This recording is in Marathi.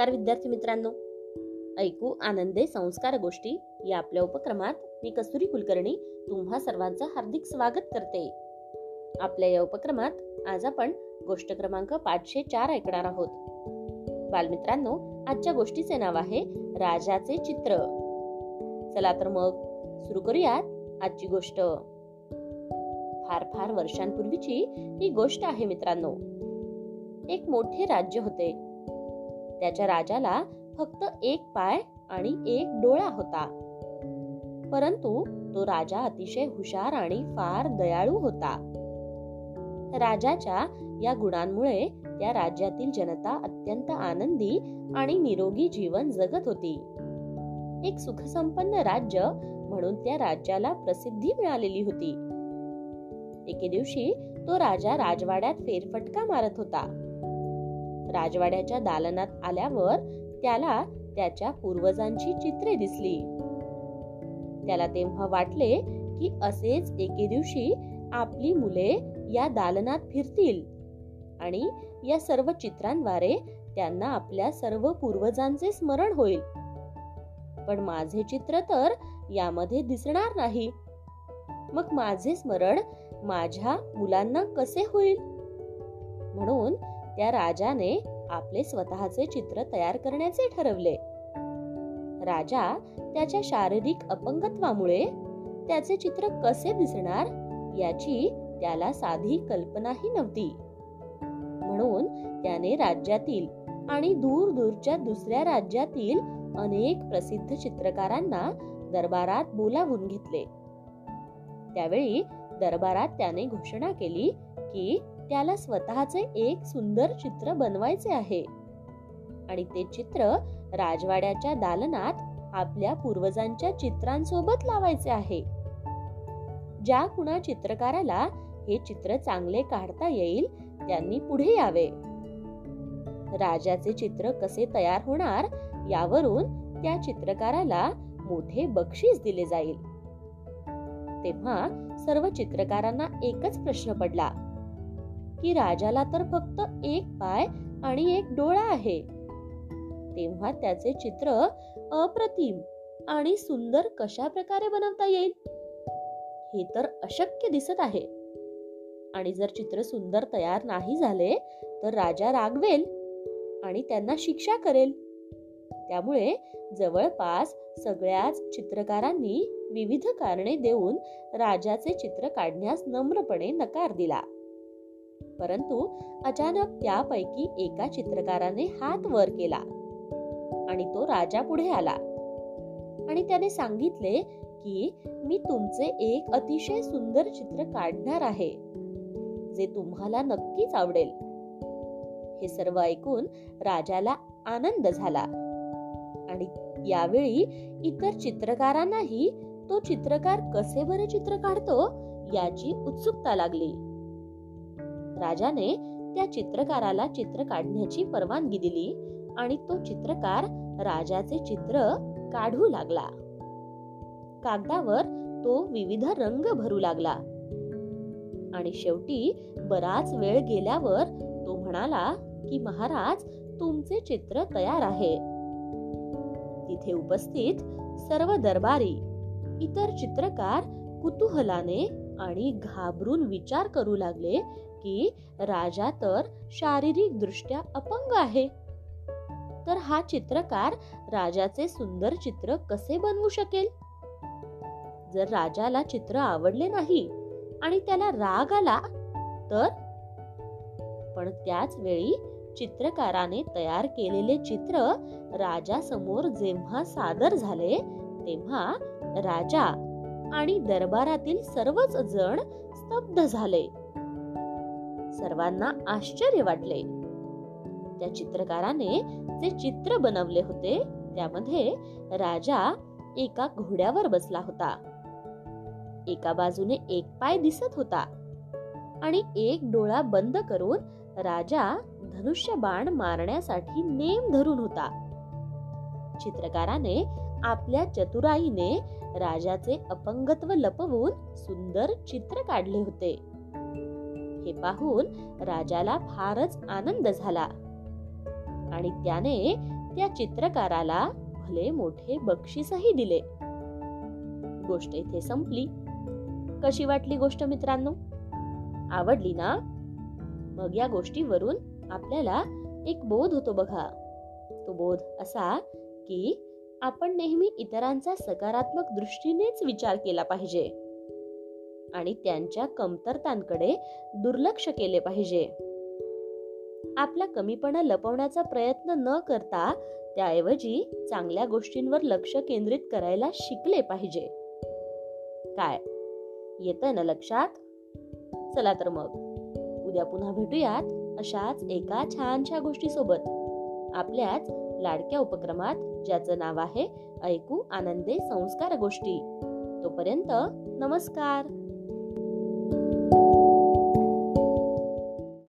नमस्कार विद्यार्थी मित्रांनो. ऐकू आनंदे संस्कार गोष्टी या आपल्या उपक्रमात मी कस्तुरी कुलकर्णी तुम्हा सर्वांचं हार्दिक स्वागत करते. आपल्या या उपक्रमात आज आपण गोष्ट क्रमांक पाचशे चार ऐकणार आहोत. बालमित्रांनो आजच्या गोष्टीचे नाव आहे राजाचे चित्र. चला तर मग सुरू करूयात आजची गोष्ट. फार फार वर्षांपूर्वीची ही गोष्ट आहे मित्रांनो. एक मोठे राज्य होते. त्याच्या राजाला फक्त एक पाय आणि एक डोळा होता. परंतु तो राजा अतिशय हुशार आणि फार दयाळू होता. राजाच्या या गुणांमुळे त्या राज्यातील जनता अत्यंत आनंदी आणि निरोगी जीवन जगत होती. एक सुखसंपन्न राज्य म्हणून त्या राज्याला प्रसिद्धी मिळालेली होती. एके दिवशी तो राजा राजवाड्यात फेरफटका मारत होता. राजवाड्याच्या दालनात आल्यावर त्याला त्याच्या पूर्वजांची चित्रे दिसली. त्याला तेव्हा वाटले की असेच एके दिवशी आपली मुले या दालनात फिरतील आणि या सर्व चित्रांद्वारे त्यांना आपल्या सर्व पूर्वजांचे स्मरण होईल. पण माझे चित्र तर यामध्ये दिसणार नाही. मग माझे स्मरण माझ्या मुलांना कसे होईल? म्हणून त्या राजाने आपले स्वतःचे चित्र तयार करण्याचे ठरवले. राजा त्याच्या शारीरिक अपंगत्वामुळे त्याचे चित्र कसे दिसणार याची त्याला साधी कल्पनाही नव्हती. म्हणून त्याने राज्यातील आणि दूर दूरच्या दुसऱ्या राज्यातील अनेक प्रसिद्ध चित्रकारांना दरबारात बोलावून घेतले. त्यावेळी दरबारात त्याने घोषणा केली की त्याला स्वतःचे एक सुंदर चित्र बनवायचे आहे. आणि ते चित्र राजवाड्याच्या दालनात आपल्या पूर्वजांच्या चित्रांसोबत लावायचे आहे. ज्या कुणा चित्रकाराला हे चित्र चांगले काढता येईल त्यांनी पुढे यावे. राजाचे चित्र कसे तयार होणार यावरून त्या चित्रकाराला मोठे बक्षीस दिले जाईल. तेव्हा सर्व चित्रकारांना एकच प्रश्न पडला. की राजाला तर फक्त एक पाय आणि एक डोळा आहे. तेव्हा त्याचे चित्र अप्रतिम आणि सुंदर कशा प्रकारे बनवता येईल? हे तर अशक्य दिसत आहे. आणि जर चित्र सुंदर तयार नाही झाले तर राजा रागवेल आणि त्यांना शिक्षा करेल. त्यामुळे जवळपास सगळ्याच चित्रकारांनी विविध कारणे देऊन राजाचे चित्र काढण्यास नम्रपणे नकार दिला. परंतु अचानक त्यापैकी एका चित्रकाराने हात वर केला. आणि तो राजा पुढे आला. आणि त्याने सांगितले की मी तुमचे एक अतिशय सुंदर चित्र काढणार आहे जे तुम्हाला नक्कीच आवडेल. हे सर्व ऐकून राजाला आनंद झाला. आणि यावेळी इतर चित्रकारांनाही तो चित्रकार कसे बरे चित्र काढतो? याची उत्सुकता लागली. राजाने त्या चित्रकाराला चित्र काढण्याची परवानगी दिली आणि तो चित्रकार राजाचे चित्र काढू लागला. कागदावर तो विविध रंग भरू लागला. आणि शेवटी बराच वेळ गेल्यावर तो म्हणाला की महाराज तुमचे चित्र तयार आहे. तिथे उपस्थित सर्व दरबारी इतर चित्रकार कुतूहलाने आणि घाबरून विचार करू लागले की राजा तर शारीरिक दृष्ट्या अपंग आहे. तर हा चित्रकार राजाचे सुंदर चित्र कसे बनवू शकेल? जर राजाला चित्र आवडले नाही आणि त्याला राग आला तर? पण त्याच वेळी चित्रकाराने तयार केलेले चित्र राजा समोर जेव्हा सादर झाले तेव्हा राजा आणि दरबारातील सर्वच जण स्तब्ध झाले. सर्वांना आश्चर्य वाटले. त्या चित्रकाराने जे चित्र बनवले होते त्यामध्ये राजा एका घोड्यावर बसला होता. एका बाजूने एक पाय दिसत होता आणि एक डोळा बंद करून राजा धनुष्य बाण मारण्यासाठी नेम धरून होता. चित्रकाराने आपल्या चतुराईने राजाचे अपंगत्व लपवून सुंदर चित्र काढले होते. हे पाहून राजाला फारच आनंद झाला. आणि त्याने त्या चित्रकाराला भले मोठे बक्षीसही दिले. गोष्ट इथे संपली. कशी वाटली गोष्ट मित्रांनो? आवडली ना? मग या गोष्टीवरून आपल्याला एक बोध होतो बघा. तो बोध असा की आपण नेहमी इतरांचा सकारात्मक दृष्टीनेच विचार केला पाहिजे. आणि त्यांच्या कमतरतांकडे दुर्लक्ष केले पाहिजे. आपला कमीपणा लपवण्याचा प्रयत्न न करता त्याऐवजी चांगल्या गोष्टींवर लक्ष केंद्रित करायला शिकले पाहिजे. काय? येत ना लक्षात? चला तर मग. उद्या पुन्हा भेटूयात अशाच एका छानशा गोष्टी सोबत आपल्याच लाडक्या उपक्रमात ज्याचं नाव आहे ऐकू आनंदे संस्कार गोष्टी. तोपर्यंत नमस्कार.